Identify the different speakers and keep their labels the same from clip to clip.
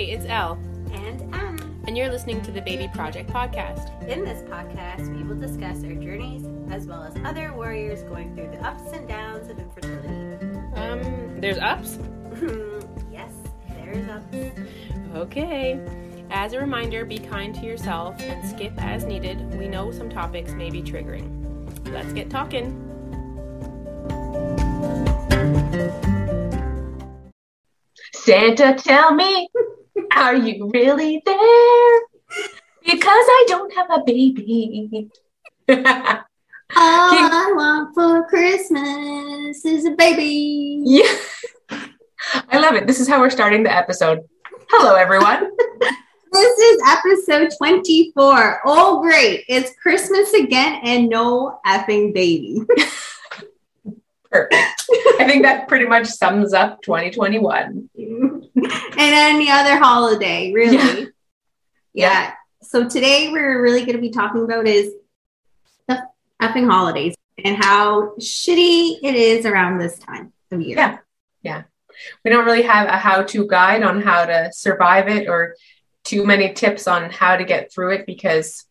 Speaker 1: Hey, it's Elle,
Speaker 2: and Em.
Speaker 1: and you're listening to the Baby Project podcast.
Speaker 2: In this podcast, we will discuss our journeys as well as other warriors going through the ups and downs of infertility.
Speaker 1: Um, there's ups?
Speaker 2: yes, there is ups.
Speaker 1: Okay. As a reminder, be kind to yourself and skip as needed. We know some topics may be triggering. Let's get talking.
Speaker 3: Santa, tell me, are you really there? Because I don't have a baby.
Speaker 2: All I want for Christmas is a baby.
Speaker 3: yeah. I love it. This is how we're starting the episode. Hello, everyone.
Speaker 2: This is episode 24. Oh, great. It's Christmas again and no effing baby.
Speaker 3: Perfect. I think that pretty much sums up 2021.
Speaker 2: and any other holiday, really.
Speaker 3: Yeah.
Speaker 2: Yeah.
Speaker 3: Yeah.
Speaker 2: So today we're really going to be talking about is the effing holidays and how shitty it is around this time of year.
Speaker 3: Yeah. Yeah. We don't really have a how to guide on how to survive it or too many tips on how to get through it because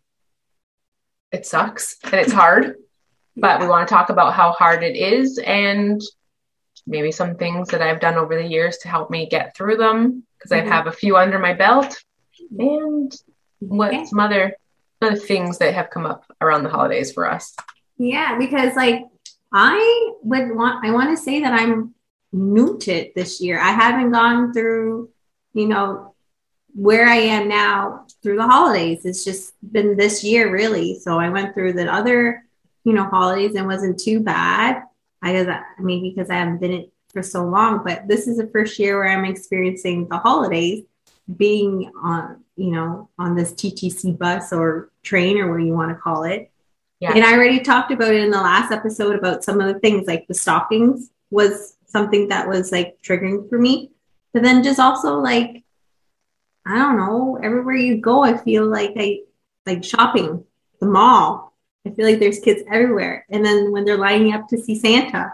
Speaker 3: it sucks and it's hard. But we want to talk about how hard it is and maybe some things that I've done over the years to help me get through them because I
Speaker 2: Mhm.
Speaker 3: have a few under my belt and what
Speaker 2: Okay.
Speaker 3: some other other things that have come up around the holidays for us.
Speaker 2: Yeah, because like I would want I want to say that I'm new to it this year. I haven't gone through, you know, where I am now through the holidays. It's just been this year really. So I went through the other, you know, holidays and wasn't too bad. I guess I- maybe because I haven't been it for so long, but this is the first year where I'm experiencing the holidays being on, you know, on this TTC bus or train or what you want to call it.
Speaker 3: Yeah.
Speaker 2: And I already talked about it in the last episode about some of the things like the stockings was something that was like triggering for me. But then just also like, I don't know, everywhere you go, I feel like I like shopping, the mall. I feel like there's kids everywhere. And then when they're lining up to see Santa,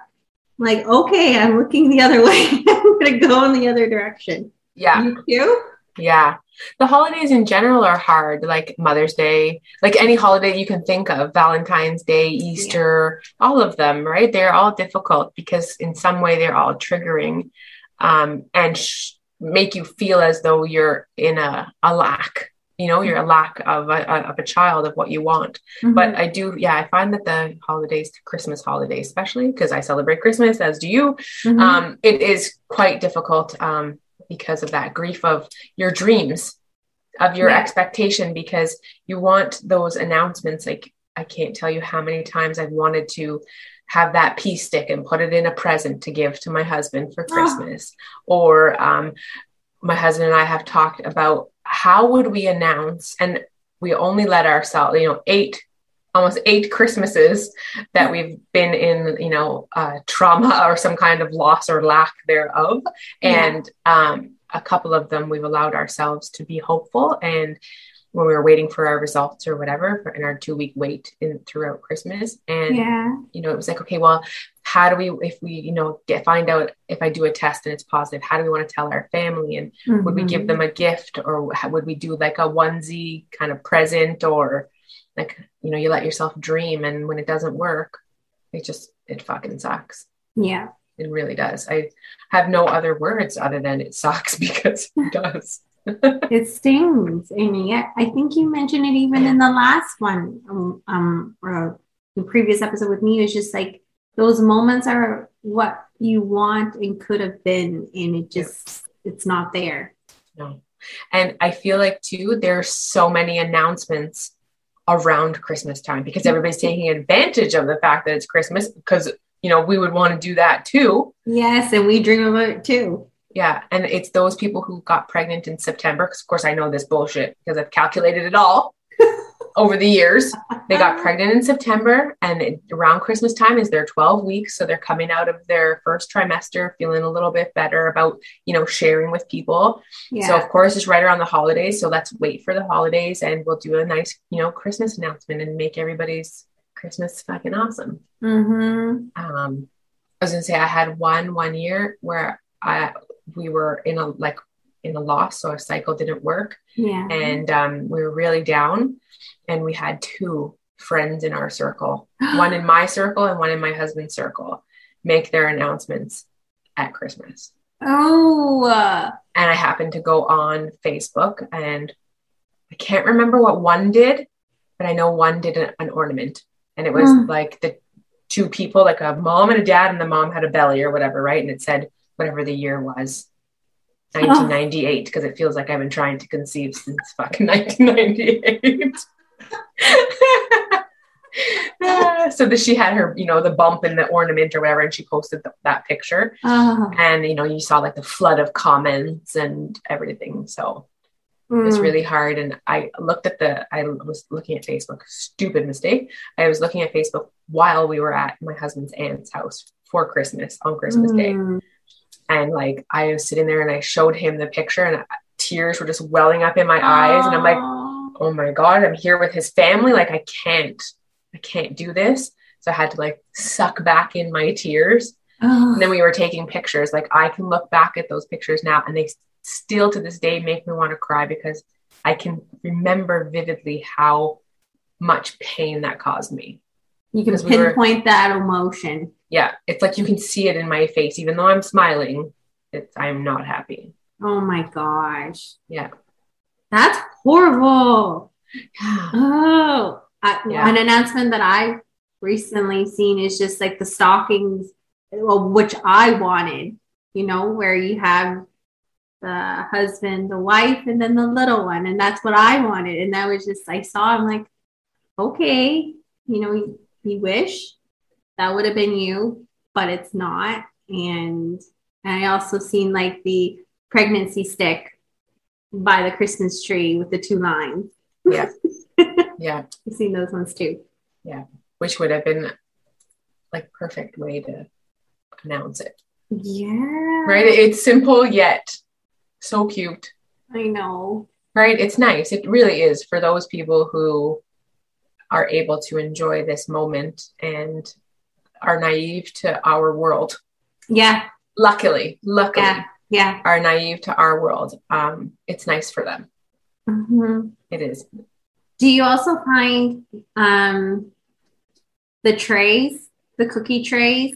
Speaker 2: I'm like, okay, I'm looking the other way. I'm gonna go in the other direction.
Speaker 3: Yeah.
Speaker 2: You too?
Speaker 3: Yeah. The holidays in general are hard, like Mother's Day, like any holiday you can think of, Valentine's Day, Easter, all of them, right? They're all difficult because in some way they're all triggering um, and sh- make you feel as though you're in a, a lack. You know, you're a lack of a, of a child of what you want. But I do, yeah, I find that the holidays, Christmas holidays, especially because I celebrate Christmas, as do you,
Speaker 2: Mhm.
Speaker 3: um, it is quite difficult um, because of that grief of your dreams of your
Speaker 2: Yeah.
Speaker 3: expectation because you want those announcements like i can't tell you how many times i've wanted to have that pea stick and put it in a present to give to my husband for
Speaker 2: Oh.
Speaker 3: christmas or um, my husband and i have talked about how would we announce and we only let ourselves you know eight almost eight christmases that we've been in you know uh, trauma or some kind of loss or lack thereof
Speaker 2: Yeah.
Speaker 3: and um, a couple of them we've allowed ourselves to be hopeful and when we were waiting for our results or whatever for, in our two week wait in throughout christmas and
Speaker 2: yeah.
Speaker 3: you know it was like okay well how do we if we you know get find out if i do a test and it's positive how do we want to tell our family and would we
Speaker 2: Mm-hmm.
Speaker 3: give them a gift or would we do like a onesie kind of present or like you know you let yourself dream and when it doesn't work it just it fucking sucks
Speaker 2: Yeah.
Speaker 3: it really does i have no other words other than it sucks because it does
Speaker 2: it stings and yet i think you mentioned it even in the last one um, um or the previous episode with me. It was just like those moments are what you want and could have been and it just it's not there.
Speaker 3: No. And i feel like too there's so many announcements around christmas time because everybody's taking advantage of the fact that it's christmas because you know we would want to do that too.
Speaker 2: Yes and we dream about it too
Speaker 3: Yeah, and it's those people who got pregnant in September. Because of course, I know this bullshit because I've calculated it all over the years. They got pregnant in September, and it, around Christmas time is their 12 weeks, so they're coming out of their first trimester feeling a little bit better about you know sharing with people.
Speaker 2: yeah
Speaker 3: So of course, it's right around the holidays. So let's wait for the holidays, and we'll do a nice you know Christmas announcement and make everybody's Christmas fucking awesome.
Speaker 2: mm-hmm.
Speaker 3: Um, I was gonna say I had one one year where I we were in a like in a loss, so our cycle didn't work,
Speaker 2: Yeah.
Speaker 3: and um, we were really down. And we had two friends in our circle, one in my circle and one in my husband's circle, make their announcements at Christmas.
Speaker 2: oh,
Speaker 3: And I happened to go on Facebook, and I can't remember what one did, but I know one did an, an ornament, and it was
Speaker 2: Hmm.
Speaker 3: like the two people, like a mom and a dad, and the mom had a belly or whatever, right? And it said whatever the year was. 1998 because it feels like I've been trying to conceive since fucking 1998. Ah, so that she had her, you know, the bump and the ornament or whatever, and she posted th- that picture,
Speaker 2: oh,
Speaker 3: and you know, you saw like the flood of comments and everything. So it was
Speaker 2: mm.
Speaker 3: really hard. And I looked at the, I was looking at Facebook. Stupid mistake. I was looking at Facebook while we were at my husband's aunt's house for Christmas on Christmas Day,
Speaker 2: Mm.
Speaker 3: And like I was sitting there and I showed him the picture, and tears were just welling up in my eyes, and I'm like
Speaker 2: Oh.
Speaker 3: my god i'm here with his family like i can't i can't do this so i had to like suck back in my tears
Speaker 2: Oh.
Speaker 3: and then we were taking pictures like i can look back at those pictures now and they still to this day make me want to cry because i can remember vividly how much pain that caused me
Speaker 2: you can
Speaker 3: because we were-
Speaker 2: pinpoint that emotion.
Speaker 3: Yeah it's like you can see it in my face even though i'm smiling it's i'm not happy
Speaker 2: Oh my gosh.
Speaker 3: yeah
Speaker 2: That's horrible. Oh, I,
Speaker 3: Yeah.
Speaker 2: an announcement that I've recently seen is just like the stockings, well, which I wanted, you know, where you have the husband, the wife, and then the little one. And that's what I wanted. And that was just, I saw, I'm like, okay, you know, you, you wish that would have been you, but it's not. And I also seen like the pregnancy stick by the Christmas tree with the two lines.
Speaker 3: Yeah. yeah
Speaker 2: I've seen those ones too. Yeah.
Speaker 3: Which would have been like perfect way to announce it
Speaker 2: Yeah.
Speaker 3: right it's simple yet so cute
Speaker 2: I know.
Speaker 3: right it's nice it really is for those people who are able to enjoy this moment and are naive to our world
Speaker 2: Yeah.
Speaker 3: luckily luckily
Speaker 2: Yeah. Yeah.
Speaker 3: are naive to our world um it's nice for them
Speaker 2: hmm
Speaker 3: it is
Speaker 2: Do you also find um, the trays, the cookie trays?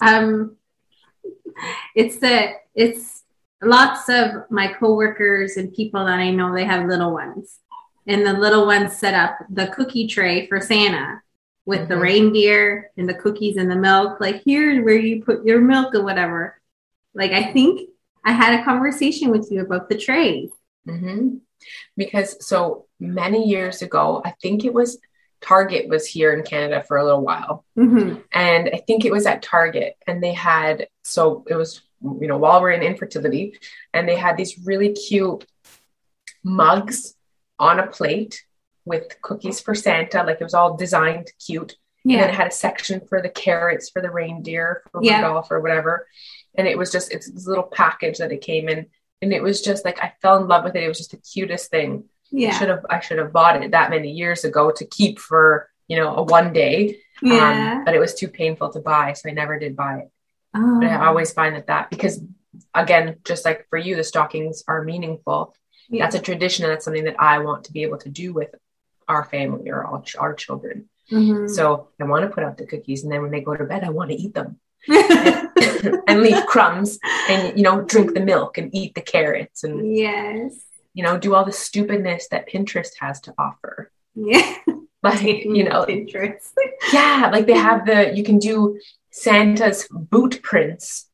Speaker 2: Um, it's the it's lots of my coworkers and people that I know. They have little ones, and the little ones set up the cookie tray for Santa with the
Speaker 3: Mhm.
Speaker 2: reindeer and the cookies and the milk. Like here's where you put your milk or whatever. Like I think I had a conversation with you about the trays.
Speaker 3: hmm Because so many years ago, I think it was Target was here in Canada for a little while.
Speaker 2: Mm-hmm.
Speaker 3: And I think it was at Target. And they had, so it was, you know, while we're in infertility, and they had these really cute mugs on a plate with cookies for Santa. Like it was all designed cute. And then it had a section for the carrots, for the reindeer, for
Speaker 2: Yeah.
Speaker 3: Rudolph or whatever. And it was just, it's this little package that it came in. And it was just like, I fell in love with it. It was just the cutest thing. I should have, I should have bought it that many years ago to keep for, you know, a one day.
Speaker 2: Yeah.
Speaker 3: Um, but it was too painful to buy. So I never did buy it.
Speaker 2: Oh.
Speaker 3: But I always find that that, because again, just like for you, the stockings are meaningful.
Speaker 2: Yeah.
Speaker 3: That's a tradition. And that's something that I want to be able to do with our family or all our children.
Speaker 2: Mhm.
Speaker 3: So I want to put out the cookies, and then when they go to bed, I want to eat them and leave crumbs, and you know, drink the milk and eat the carrots, and
Speaker 2: yes.
Speaker 3: you know, do all the stupidness that Pinterest has to offer.
Speaker 2: Yeah.
Speaker 3: Like you know,
Speaker 2: Pinterest.
Speaker 3: yeah, like they have the you can do Santa's boot prints.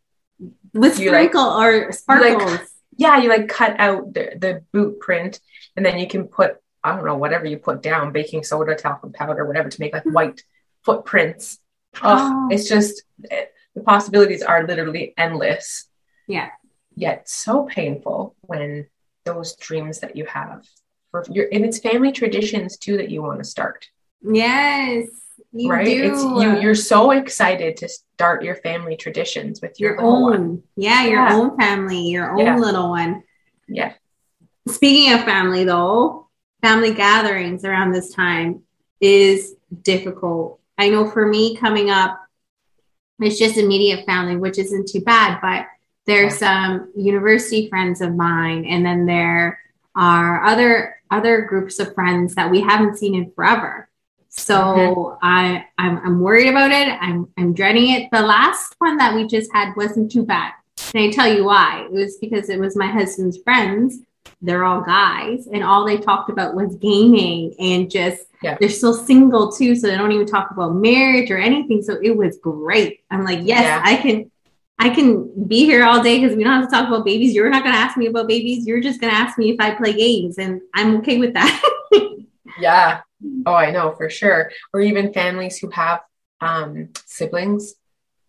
Speaker 2: With
Speaker 3: You like-
Speaker 2: sprinkle or sparkles.
Speaker 3: Yeah, you like cut out the the boot print, and then you can put I don't know whatever you put down, baking soda, talcum powder, whatever, to make like hmm. white footprints. Oh,
Speaker 2: Oh.
Speaker 3: it's just it, the possibilities are literally endless.
Speaker 2: Yeah.
Speaker 3: Yet so painful when those dreams that you have for your and it's family traditions too that you want to start.
Speaker 2: yes. You
Speaker 3: right?
Speaker 2: do.
Speaker 3: It's you you're so excited to start your family traditions with your,
Speaker 2: your own.
Speaker 3: one.
Speaker 2: Yeah, your
Speaker 3: Yeah.
Speaker 2: own family, your own
Speaker 3: Yeah.
Speaker 2: little one.
Speaker 3: Yeah.
Speaker 2: Speaking of family though, family gatherings around this time is difficult. I know for me coming up, it's just immediate family, which isn't too bad, but There's some university friends of mine, and then there are other other groups of friends that we haven't seen in forever. So mm-hmm. I I'm, I'm worried about it. I'm I'm dreading it. The last one that we just had wasn't too bad. And I tell you why. It was because it was my husband's friends. They're all guys, and all they talked about was gaming and just yeah. they're still single too, so they don't even talk about marriage or anything. So it was great. I'm like, yes, yeah. I can I can be here all day because we don't have to talk about babies. You're not going to ask me about babies. You're just going to ask me if I play games, and I'm okay with that.
Speaker 3: yeah. Oh, I know for sure. Or even families who have um, siblings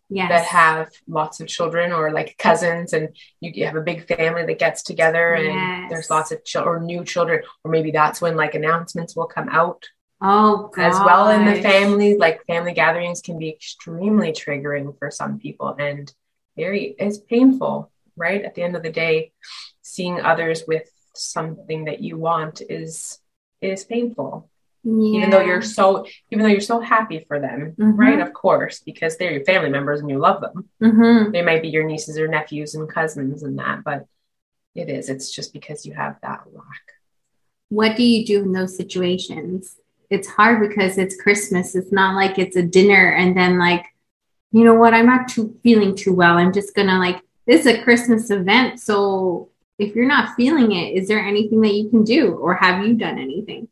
Speaker 3: yes. that have lots of children or like cousins and you have a big family that gets together and yes. there's lots of children or new children or maybe that's when like announcements will come out
Speaker 2: oh
Speaker 3: gosh. as well in the family like family gatherings can be extremely triggering for some people and very it's painful right at the end of the day seeing others with something that you want is is painful yeah. even though you're so even though you're so happy for them mm-hmm. right? Of course because they're your family members and you love them. Mm-hmm. they might be your nieces or nephews and cousins and that but it is it's just because you have that lack
Speaker 2: what do you do in those situations? It's hard because it's christmas. It's not like it's a dinner and then like you know what? I'm not too feeling too well. I'm just gonna like this is a christmas event. So if you're not feeling it is there anything that you can do or have you done anything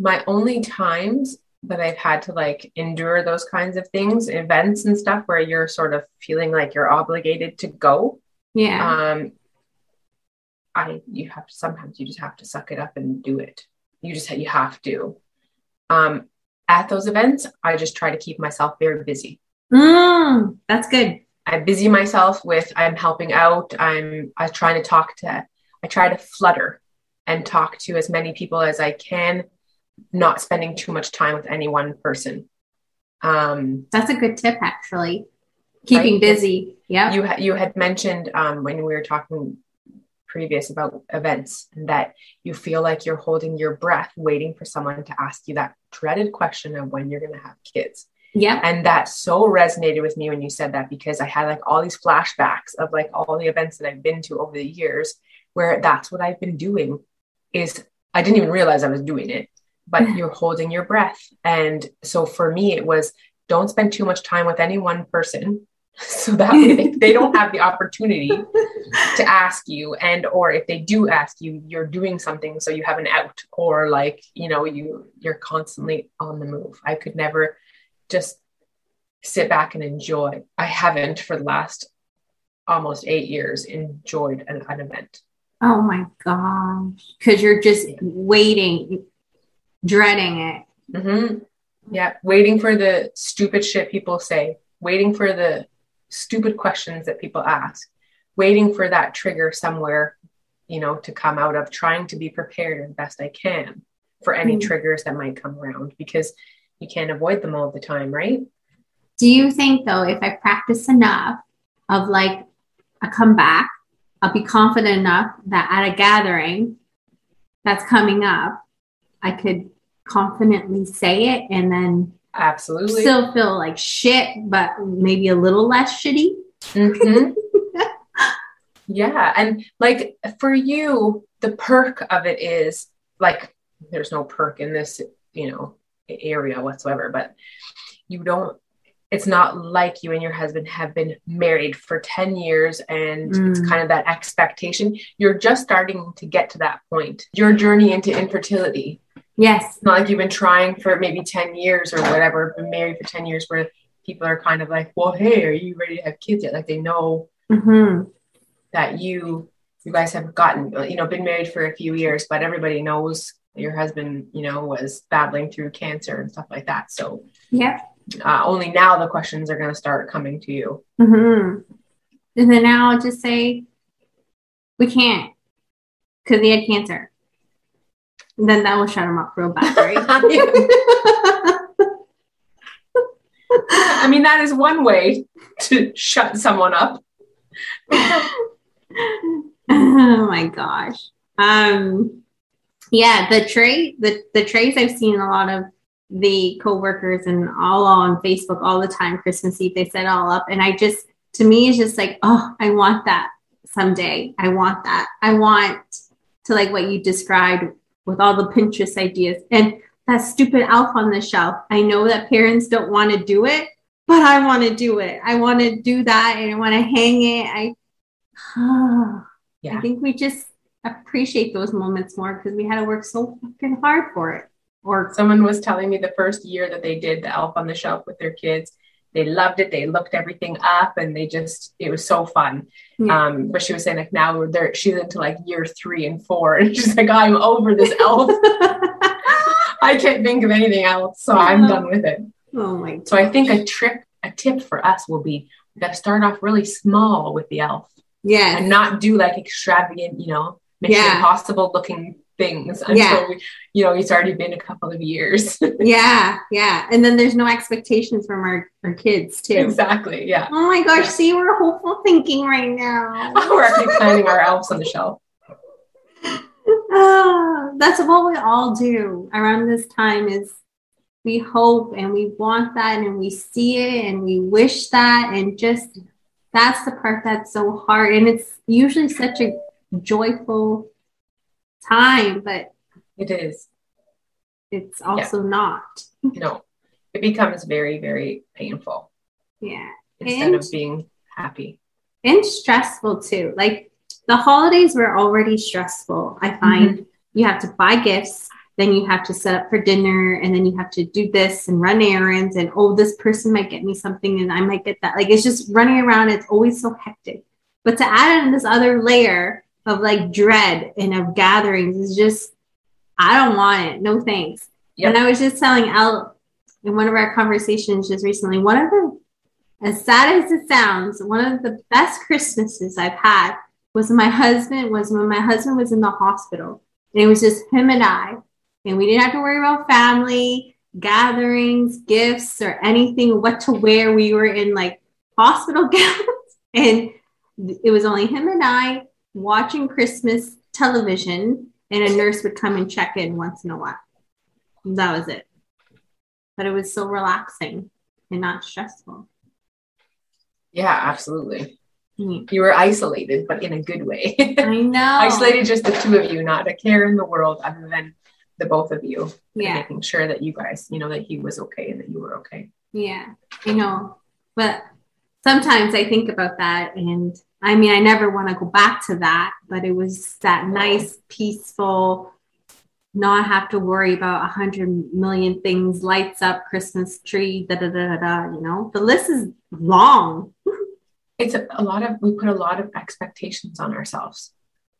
Speaker 3: my only times that I've had to like endure those kinds of things, events and stuff where you're sort of feeling like you're obligated to go.
Speaker 2: Yeah.
Speaker 3: Um I you have to sometimes you just have to suck it up and do it. You just you have to. Um at those events, I just try to keep myself very busy.
Speaker 2: Mm, that's good.
Speaker 3: I busy myself with I'm helping out. I'm I trying to talk to I try to flutter and talk to as many people as I can not spending too much time with any one person. Um,
Speaker 2: That's a good tip, actually. Keeping right? busy. Yeah.
Speaker 3: You ha- you had mentioned um, when we were talking previous about events that you feel like you're holding your breath, waiting for someone to ask you that dreaded question of when you're going to have kids.
Speaker 2: Yeah.
Speaker 3: And that so resonated with me when you said that because I had like all these flashbacks of like all the events that I've been to over the years where that's what I've been doing is I didn't even realize I was doing it but you're holding your breath. And so for me, it was don't spend too much time with any one person so that they, they don't have the opportunity to ask you. And or if they do ask you you're doing something so you have an out or like you know you you're constantly on the move. I could never just sit back and enjoy. I haven't for the last almost eight years enjoyed an, an event.
Speaker 2: Oh my gosh. Because you're just waiting dreading it.
Speaker 3: Mm-hmm. Yeah, waiting for the stupid shit people say, waiting for the stupid questions that people ask, waiting for that trigger somewhere, you know, to come out of trying to be prepared as best I can for any mm-hmm. triggers that might come around because you can't avoid them all the time, right?
Speaker 2: Do you think though, if I practice enough of like a comeback, I'll be confident enough that at a gathering that's coming up, I could confidently say it and then
Speaker 3: absolutely
Speaker 2: still feel like shit, but maybe a little less shitty. Mm-hmm.
Speaker 3: yeah. And like for you, the perk of it is like there's no perk in this, you know, area whatsoever, but you don't it's not like you and your husband have been married for 10 years and mm. it's kind of that expectation. You're just starting to get to that point. Your journey into infertility
Speaker 2: Yes.
Speaker 3: It's not like you've been trying for maybe 10 years or whatever, been married for 10 years where people are kind of like, well, hey, are you ready to have kids yet? Like they know mm-hmm. that you, you guys have gotten, you know, been married for a few years, but everybody knows your husband, you know, was battling through cancer and stuff like that. So,
Speaker 2: yeah.
Speaker 3: Uh, only now the questions are going to start coming to you.
Speaker 2: Mm-hmm. And then now I'll just say, we can't because he had cancer then that will shut him up real bad, right?
Speaker 3: I mean, that is one way to shut someone up.
Speaker 2: oh my gosh. Um, yeah, the trait, the, the traits I've seen a lot of the coworkers and all on Facebook all the time, Christmas Eve, they set all up. And I just, to me is just like, oh, I want that someday. I want that. I want to like what you described with all the Pinterest ideas and that stupid elf on the shelf. I know that parents don't want to do it, but I want to do it. I want to do that and I want to hang it. I, oh, yeah. I think we just appreciate those moments more because we had to work so fucking hard for it.
Speaker 3: Or someone was telling me the first year that they did the elf on the shelf with their kids, they loved it. They looked everything up and they just, it was so fun. Yeah. Um, but she was saying like now they're, she's into like year three and four and she's like, I'm over this elf. I can't think of anything else. So I'm done with it.
Speaker 2: Oh my.
Speaker 3: So I think a trick, a tip for us will be we got to start off really small with the elf.
Speaker 2: Yeah.
Speaker 3: And not do like extravagant, you know, Mission yeah. Impossible looking things until yeah. we, you know it's already been a couple of years.
Speaker 2: Yeah yeah. And then there's no expectations from our, our kids too.
Speaker 3: Exactly yeah.
Speaker 2: Oh my gosh yeah. see we're hopeful thinking right now.
Speaker 3: We're actually planning our elves on the shelf.
Speaker 2: Oh, that's what we all do around this time is we hope and we want that and we see it and we wish that and just that's the part that's so hard. And it's usually such a joyful time, but
Speaker 3: it is.
Speaker 2: It's also yeah. not.
Speaker 3: No, it becomes very, very painful.
Speaker 2: Yeah.
Speaker 3: Instead and, of being happy.
Speaker 2: And stressful too. Like the holidays were already stressful. I find mm-hmm. you have to buy gifts, then you have to set up for dinner, and then you have to do this and run errands, and oh, this person might get me something, and I might get that. Like it's just running around. It's always so hectic. But to add in this other layer of like dread and of gatherings is just I don't want it. No thanks. Yep. And I was just telling Elle in one of our conversations just recently, one of the as sad as it sounds, one of the best Christmases I've had was my husband was when my husband was in the hospital. And it was just him and I. And we didn't have to worry about family, gatherings, gifts, or anything, what to wear. We were in like hospital gowns. And it was only him and I watching Christmas television, and a nurse would come and check in once in a while. That was it. But it was so relaxing and not stressful.
Speaker 3: Yeah, absolutely. Mm. You were isolated, but in a good way.
Speaker 2: I know.
Speaker 3: isolated just the two of you, not a care in the world other than the both of you.
Speaker 2: Yeah.
Speaker 3: Making sure that you guys, you know, that he was okay and that you were okay.
Speaker 2: Yeah, I know. But sometimes I think about that and I mean, I never want to go back to that, but it was that nice, peaceful, not have to worry about a hundred million things, lights up, Christmas tree, da da da da. You know, the list is long.
Speaker 3: it's a, a, lot of we put a lot of expectations on ourselves.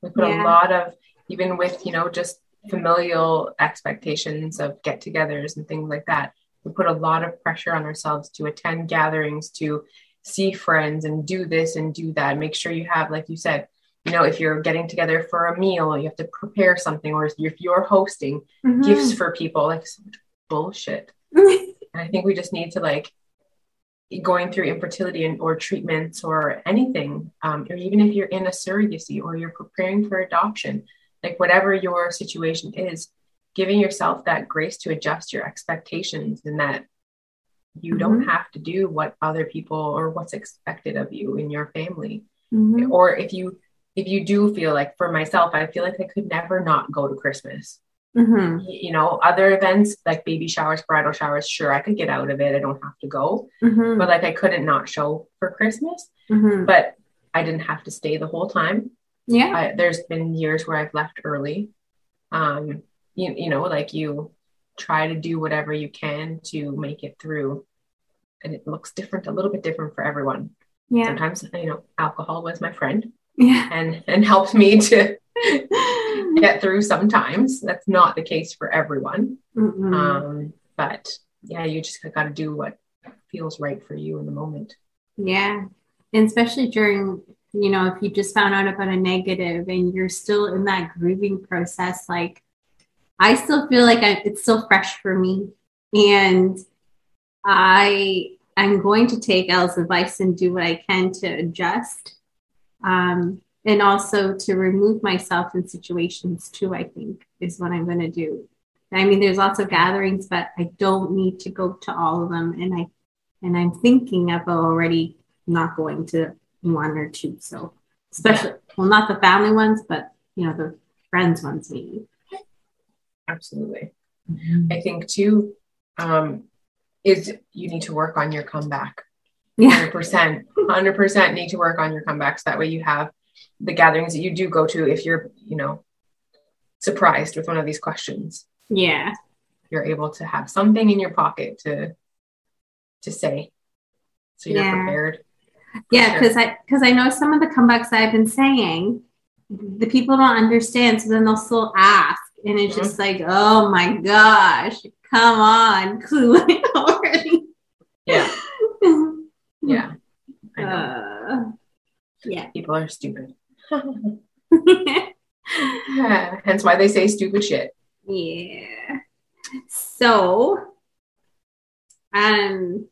Speaker 3: We put yeah. a lot of even with you know just familial expectations of get-togethers and things like that. We put a lot of pressure on ourselves to attend gatherings, to see friends and do this and do that. Make sure you have, like you said, you know, if you're getting together for a meal, you have to prepare something, or if you're hosting mm-hmm. gifts for people, like so bullshit. and I think we just need to like going through infertility and or treatments or anything, um, or even if you're in a surrogacy or you're preparing for adoption, like whatever your situation is, giving yourself that grace to adjust your expectations and that you mm-hmm. don't have to do what other people or what's expected of you in your family mm-hmm. or if you if you do feel like for myself i feel like i could never not go to christmas mm-hmm. you know other events like baby showers bridal showers sure i could get out of it i don't have to go mm-hmm. but like i couldn't not show for christmas mm-hmm. but i didn't have to stay the whole time
Speaker 2: yeah
Speaker 3: I, there's been years where i've left early um you, you know like you try to do whatever you can to make it through. And it looks different, a little bit different for everyone.
Speaker 2: Yeah.
Speaker 3: Sometimes, you know, alcohol was my friend.
Speaker 2: Yeah.
Speaker 3: And and helped me to get through sometimes. That's not the case for everyone. Mm-hmm. Um, but yeah, you just got to do what feels right for you in the moment.
Speaker 2: Yeah. And especially during, you know, if you just found out about a negative and you're still in that grieving process, like I still feel like I, it's still fresh for me. And I am going to take Elle's advice and do what I can to adjust. Um, and also to remove myself in situations too, I think is what I'm going to do. I mean, there's lots of gatherings, but I don't need to go to all of them. And I, and I'm thinking of already not going to one or two. So especially well, not the family ones, but you know the friends ones maybe.
Speaker 3: Absolutely. I think too um, is you need to work on your comeback.
Speaker 2: Yeah.
Speaker 3: 100%. 100% need to work on your comebacks. That way you have the gatherings that you do go to if you're, you know, surprised with one of these questions.
Speaker 2: Yeah.
Speaker 3: You're able to have something in your pocket to to say. So you're
Speaker 2: Yeah.
Speaker 3: prepared.
Speaker 2: Yeah,
Speaker 3: Sure.
Speaker 2: because I because I know some of the comebacks I've been saying, the people don't understand, so then they'll still ask, and it's just like, oh my gosh, come on, clue already.
Speaker 3: Yeah. Yeah.
Speaker 2: Uh, yeah.
Speaker 3: People are stupid. Hence why they say stupid shit.
Speaker 2: yeah. So, um,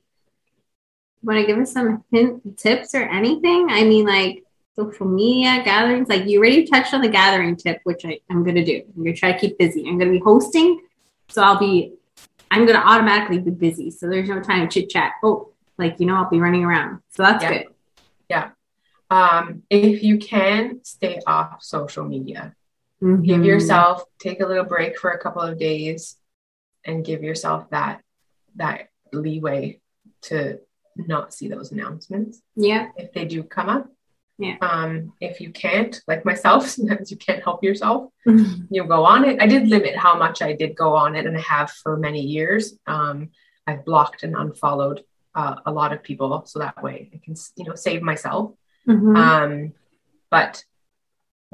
Speaker 2: want to give us some hint tips or anything? I mean, like social media gatherings. Like you already touched on the gathering tip, which I, I'm gonna do. I'm gonna try to keep busy. I'm gonna be hosting, so I'll be. I'm gonna automatically be busy, so there's no time to chit chat. Oh, like you know, I'll be running around, so that's
Speaker 3: Yeah.
Speaker 2: good. Yeah.
Speaker 3: Um, if you can, stay off social media. give
Speaker 2: Mhm.
Speaker 3: yourself take a little break for a couple of days and give yourself that that leeway to not see those announcements
Speaker 2: Yeah.
Speaker 3: if they do come up
Speaker 2: Yeah.
Speaker 3: um if you can't like myself sometimes you can't help yourself
Speaker 2: Mhm.
Speaker 3: you go on it i did limit how much i did go on it and i have for many years um i've blocked and unfollowed uh, a lot of people so that way i can you know save myself
Speaker 2: Mhm.
Speaker 3: um, but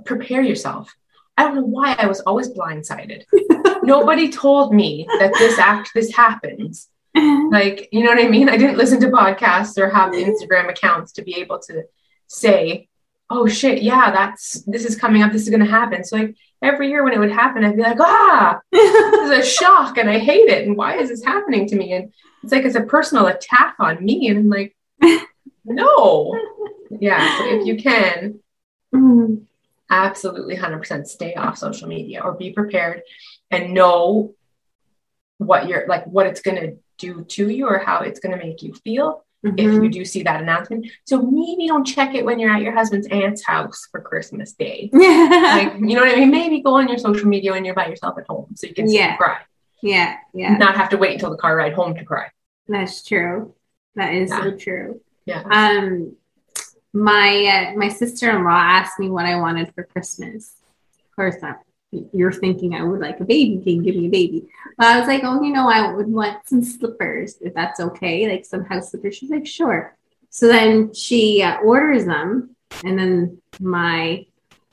Speaker 3: prepare yourself. I don't know why I was always blindsided. Nobody told me that this act this happens. Like, you know what I mean? I didn't listen to podcasts or have Instagram accounts to be able to say, "Oh shit, yeah, that's this is coming up. This is going to happen." So like every year when it would happen, I'd be like, "Ah, this is a shock, and I hate it. And why is this happening to me?" And it's like it's a personal attack on me, and I'm like, no, yeah. So if you can,
Speaker 2: Mhm.
Speaker 3: absolutely 100% stay off social media or be prepared and know what you're like what it's going to do to you or how it's going to make you feel if
Speaker 2: Mhm.
Speaker 3: you do see that announcement so maybe don't check it when you're at your husband's aunt's house for christmas day
Speaker 2: yeah.
Speaker 3: like you know what i mean maybe go on your social media when you're by yourself at home so you can
Speaker 2: Yeah.
Speaker 3: cry
Speaker 2: yeah. Yeah.
Speaker 3: not have to wait until the car ride home to cry
Speaker 2: That's true. That is so true.
Speaker 3: yeah
Speaker 2: Um, my uh, my sister in law asked me what I wanted for Christmas. Of course, I, you're thinking I would like a baby. Can you give me a baby? But I was like, oh, you know, I would want some slippers if that's okay, like some house slippers. She's like, sure. So then she uh, orders them, and then my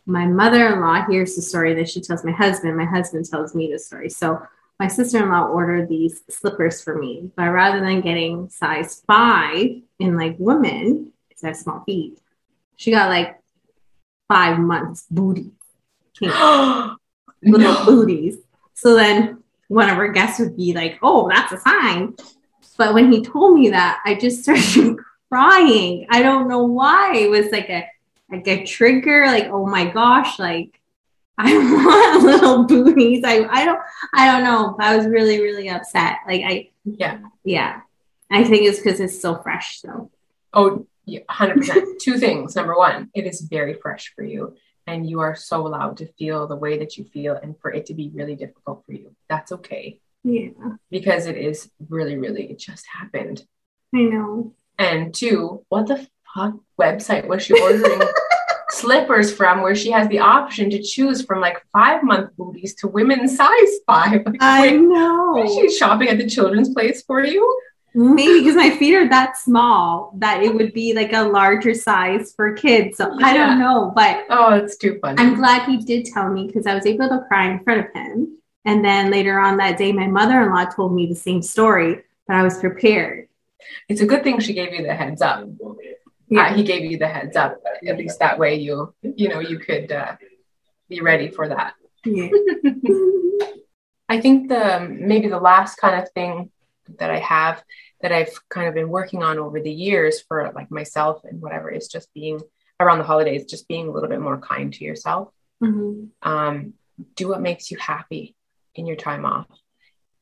Speaker 2: my mother-in-law hears the story that she tells my husband. My husband tells me the story. So my sister-in-law ordered these slippers for me, but rather than getting size five in like women, because I have small feet, she got like five months booty, little
Speaker 3: no.
Speaker 2: booties. So then one of our guests would be like, "Oh, that's a sign." But when he told me that, I just started crying. I don't know why. It was like a like a trigger. Like, oh my gosh, like I want little booties. I I don't I don't know. I was really really upset. Like I
Speaker 3: yeah
Speaker 2: yeah. I think it's because it's so fresh. So
Speaker 3: Oh, yeah, 100%. Two things. Number one, it is very fresh for you, and you are so allowed to feel the way that you feel, and for it to be really difficult for you. That's okay
Speaker 2: yeah,
Speaker 3: because it is really, really, it just happened.
Speaker 2: I know.
Speaker 3: And two, what the fuck website was she ordering slippers from where she has the option to choose from like five month booties to women's size five? Like,
Speaker 2: I
Speaker 3: wait,
Speaker 2: know.
Speaker 3: is she shopping at the children's place for you?
Speaker 2: Maybe because my feet are that small that it would be like a larger size for kids. So I don't know, but
Speaker 3: Oh, it's too funny.
Speaker 2: I'm glad he did tell me because I was able to cry in front of him. And then later on that day, my mother in law told me the same story, but I was prepared.
Speaker 3: it's a good thing she gave you the heads up. uh, he gave you the heads up. At least that way you you know you could uh, be ready for that.
Speaker 2: Yeah.
Speaker 3: I think the maybe the last kind of thing that I have that I've kind of been working on over the years for like myself and whatever is just being around the holidays, just being a little bit more kind to yourself.
Speaker 2: Mhm.
Speaker 3: Um, do what makes you happy in your time off.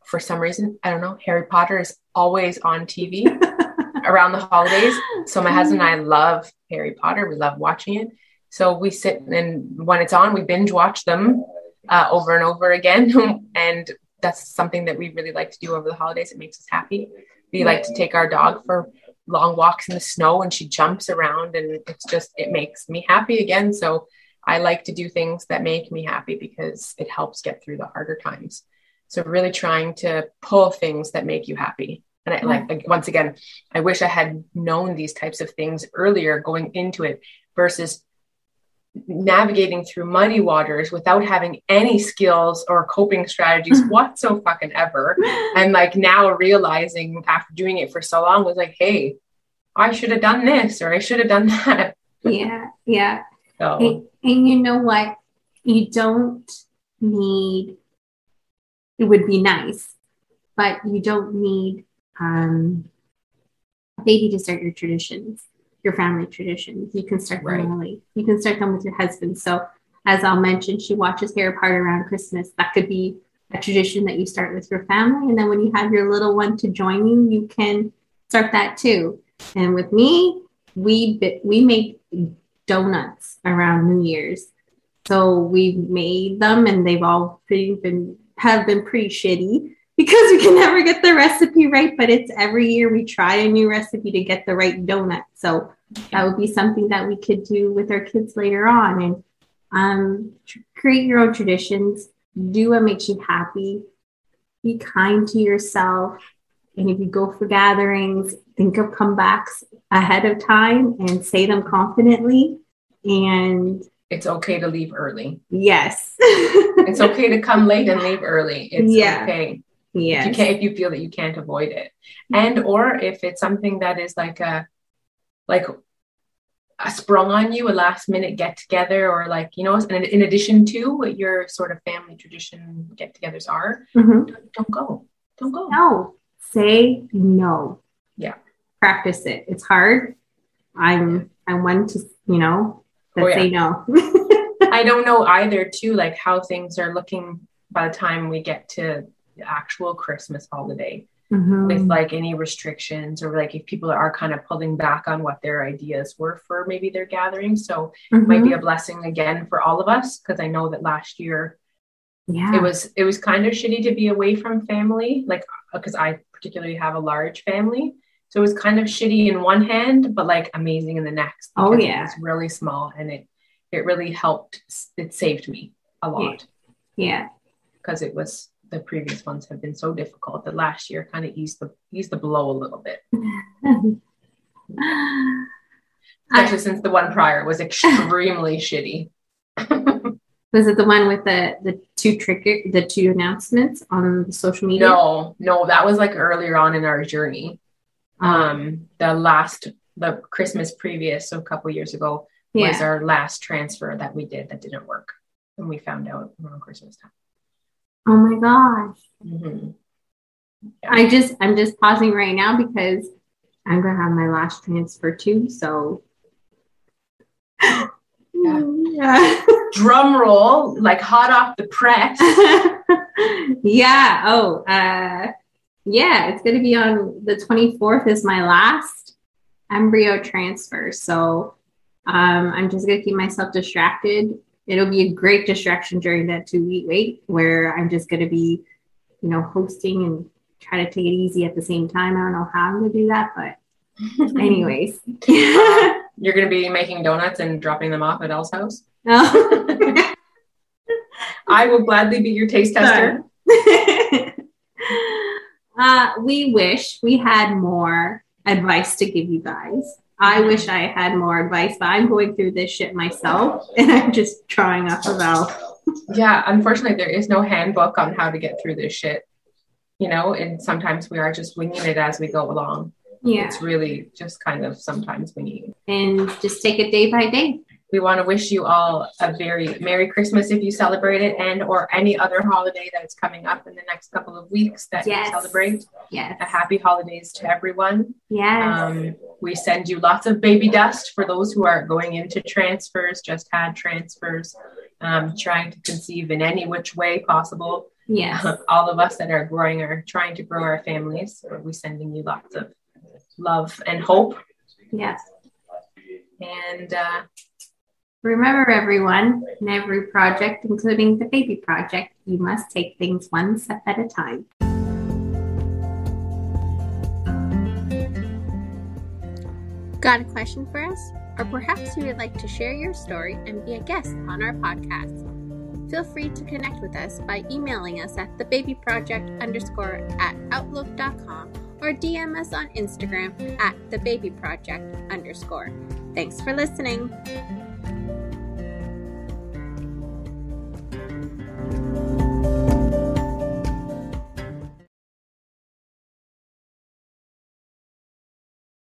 Speaker 3: For some reason, I don't know, Harry Potter is always on TV around the holidays. So my husband and I love Harry Potter. We love watching it. So we sit and when it's on, we binge watch them uh, over and over again. and that's something that we really like to do over the holidays. It makes us happy. We like to take our dog for long walks in the snow and she jumps around and it's just, it makes me happy again. So I like to do things that make me happy because it helps get through the harder times. So really trying to pull things that make you happy. And I like, like once again, I wish I had known these types of things earlier going into it versus navigating through muddy waters without having any skills or coping strategies whatsoever fucking ever. And like now realizing after doing it for so long was like, hey, I should have done this or I should have done that.
Speaker 2: Yeah, yeah.
Speaker 3: So
Speaker 2: And, and you know what? You don't need, it would be nice, but you don't need um, a baby to start your traditions, your family traditions. You can start them
Speaker 3: Right.
Speaker 2: early. You can start them with your husband. So, as I'll mention, she watches Harry Potter around Christmas. That could be a tradition that you start with your family. And then when you have your little one to join you, you can start that too. And with me, we we make donuts around New Year's. So we made them and they've all pretty been have been pretty shitty because we can never get the recipe right, but it's every year we try a new recipe to get the right donut. So that would be something that we could do with our kids later on and um, tr- create your own traditions. Do what makes you happy. Be kind to yourself. And if you go for gatherings, think of comebacks ahead of time and say them confidently. And
Speaker 3: it's okay to leave early.
Speaker 2: yes.
Speaker 3: It's okay to come late and leave early. It's
Speaker 2: Yeah.
Speaker 3: okay. If
Speaker 2: yes.
Speaker 3: you can't if you feel that you can't avoid it. And or if it's something that is like a like a sprung on you, a last minute get together, or like, you know, in, in addition to what your sort of family tradition get togethers are,
Speaker 2: Mhm.
Speaker 3: don't, don't go. Don't go.
Speaker 2: No. Say no.
Speaker 3: Yeah.
Speaker 2: Practice it. It's hard. I'm I'm one to you know that
Speaker 3: Oh, yeah.
Speaker 2: say no.
Speaker 3: I don't know either too, like how things are looking by the time we get to the actual Christmas holiday.
Speaker 2: Mhm.
Speaker 3: with like any restrictions or like if people are kind of pulling back on what their ideas were for maybe their gathering. So it might be
Speaker 2: Mhm.
Speaker 3: a blessing again for all of us because I know that last year
Speaker 2: yeah.
Speaker 3: it was it was kind of shitty to be away from family, like because I particularly have a large family. So it was kind of shitty in one hand, but like amazing in the next.
Speaker 2: Oh, yeah.
Speaker 3: it's really small and it it really helped it saved me a lot
Speaker 2: yeah.
Speaker 3: because it was the previous ones have been so difficult that last year kind of eased the eased the blow a little bit.
Speaker 2: I,
Speaker 3: especially since the one prior was extremely shitty.
Speaker 2: was it the one with the the two trigger the two announcements on the social media?
Speaker 3: No, no, that was like earlier on in our journey. Um, the last, the Christmas previous, so a couple years ago, was our last transfer that we did that didn't work, and we found out around Christmas time.
Speaker 2: Oh my gosh.
Speaker 3: Mhm.
Speaker 2: I just I'm just pausing right now because I'm gonna have my last transfer too. So yeah.
Speaker 3: Drum roll, like hot off the press.
Speaker 2: yeah. Oh, uh, yeah. It's gonna be on the 24th. Is my last embryo transfer. So um, I'm just gonna keep myself distracted. It'll be a great distraction during that two week wait, where I'm just gonna be, you know, hosting and try to take it easy at the same time. I don't know how I'm gonna do that, but anyways.
Speaker 3: You're gonna be making donuts and dropping them off at Elle's house.
Speaker 2: Oh.
Speaker 3: I will gladly be your taste tester.
Speaker 2: uh, we wish we had more advice to give you guys. I wish I had more advice, but I'm going through this shit myself and I'm just trying off of Elle.
Speaker 3: Yeah, unfortunately, there is no handbook on how to get through this shit. You know, and sometimes we are just winging it as we go along.
Speaker 2: Yeah.
Speaker 3: It's really just kind of sometimes we need.
Speaker 2: And just take it day by day.
Speaker 3: We want to wish you all a very Merry Christmas if you celebrate it, and or any other holiday that's coming up in the next couple of weeks that
Speaker 2: Yes.
Speaker 3: you celebrate.
Speaker 2: Yes.
Speaker 3: A happy holidays to everyone.
Speaker 2: Yes.
Speaker 3: Um, we send you lots of baby dust for those who are going into transfers, just had transfers, um, trying to conceive in any which way possible.
Speaker 2: yes.
Speaker 3: all of us that are growing or trying to grow our families, are we sending you lots of love and hope.
Speaker 4: Yes.
Speaker 3: And uh,
Speaker 4: Remember, everyone, in every project, including the baby project, you must take things one step at a time.
Speaker 2: Got a question for us? Or mm-hmm. perhaps you would like to share your story and be a guest on our podcast? Feel free to connect with us by emailing us at thebabyproject underscore at outlook.com or DM us on Instagram at thebabyproject underscore. Thanks for listening.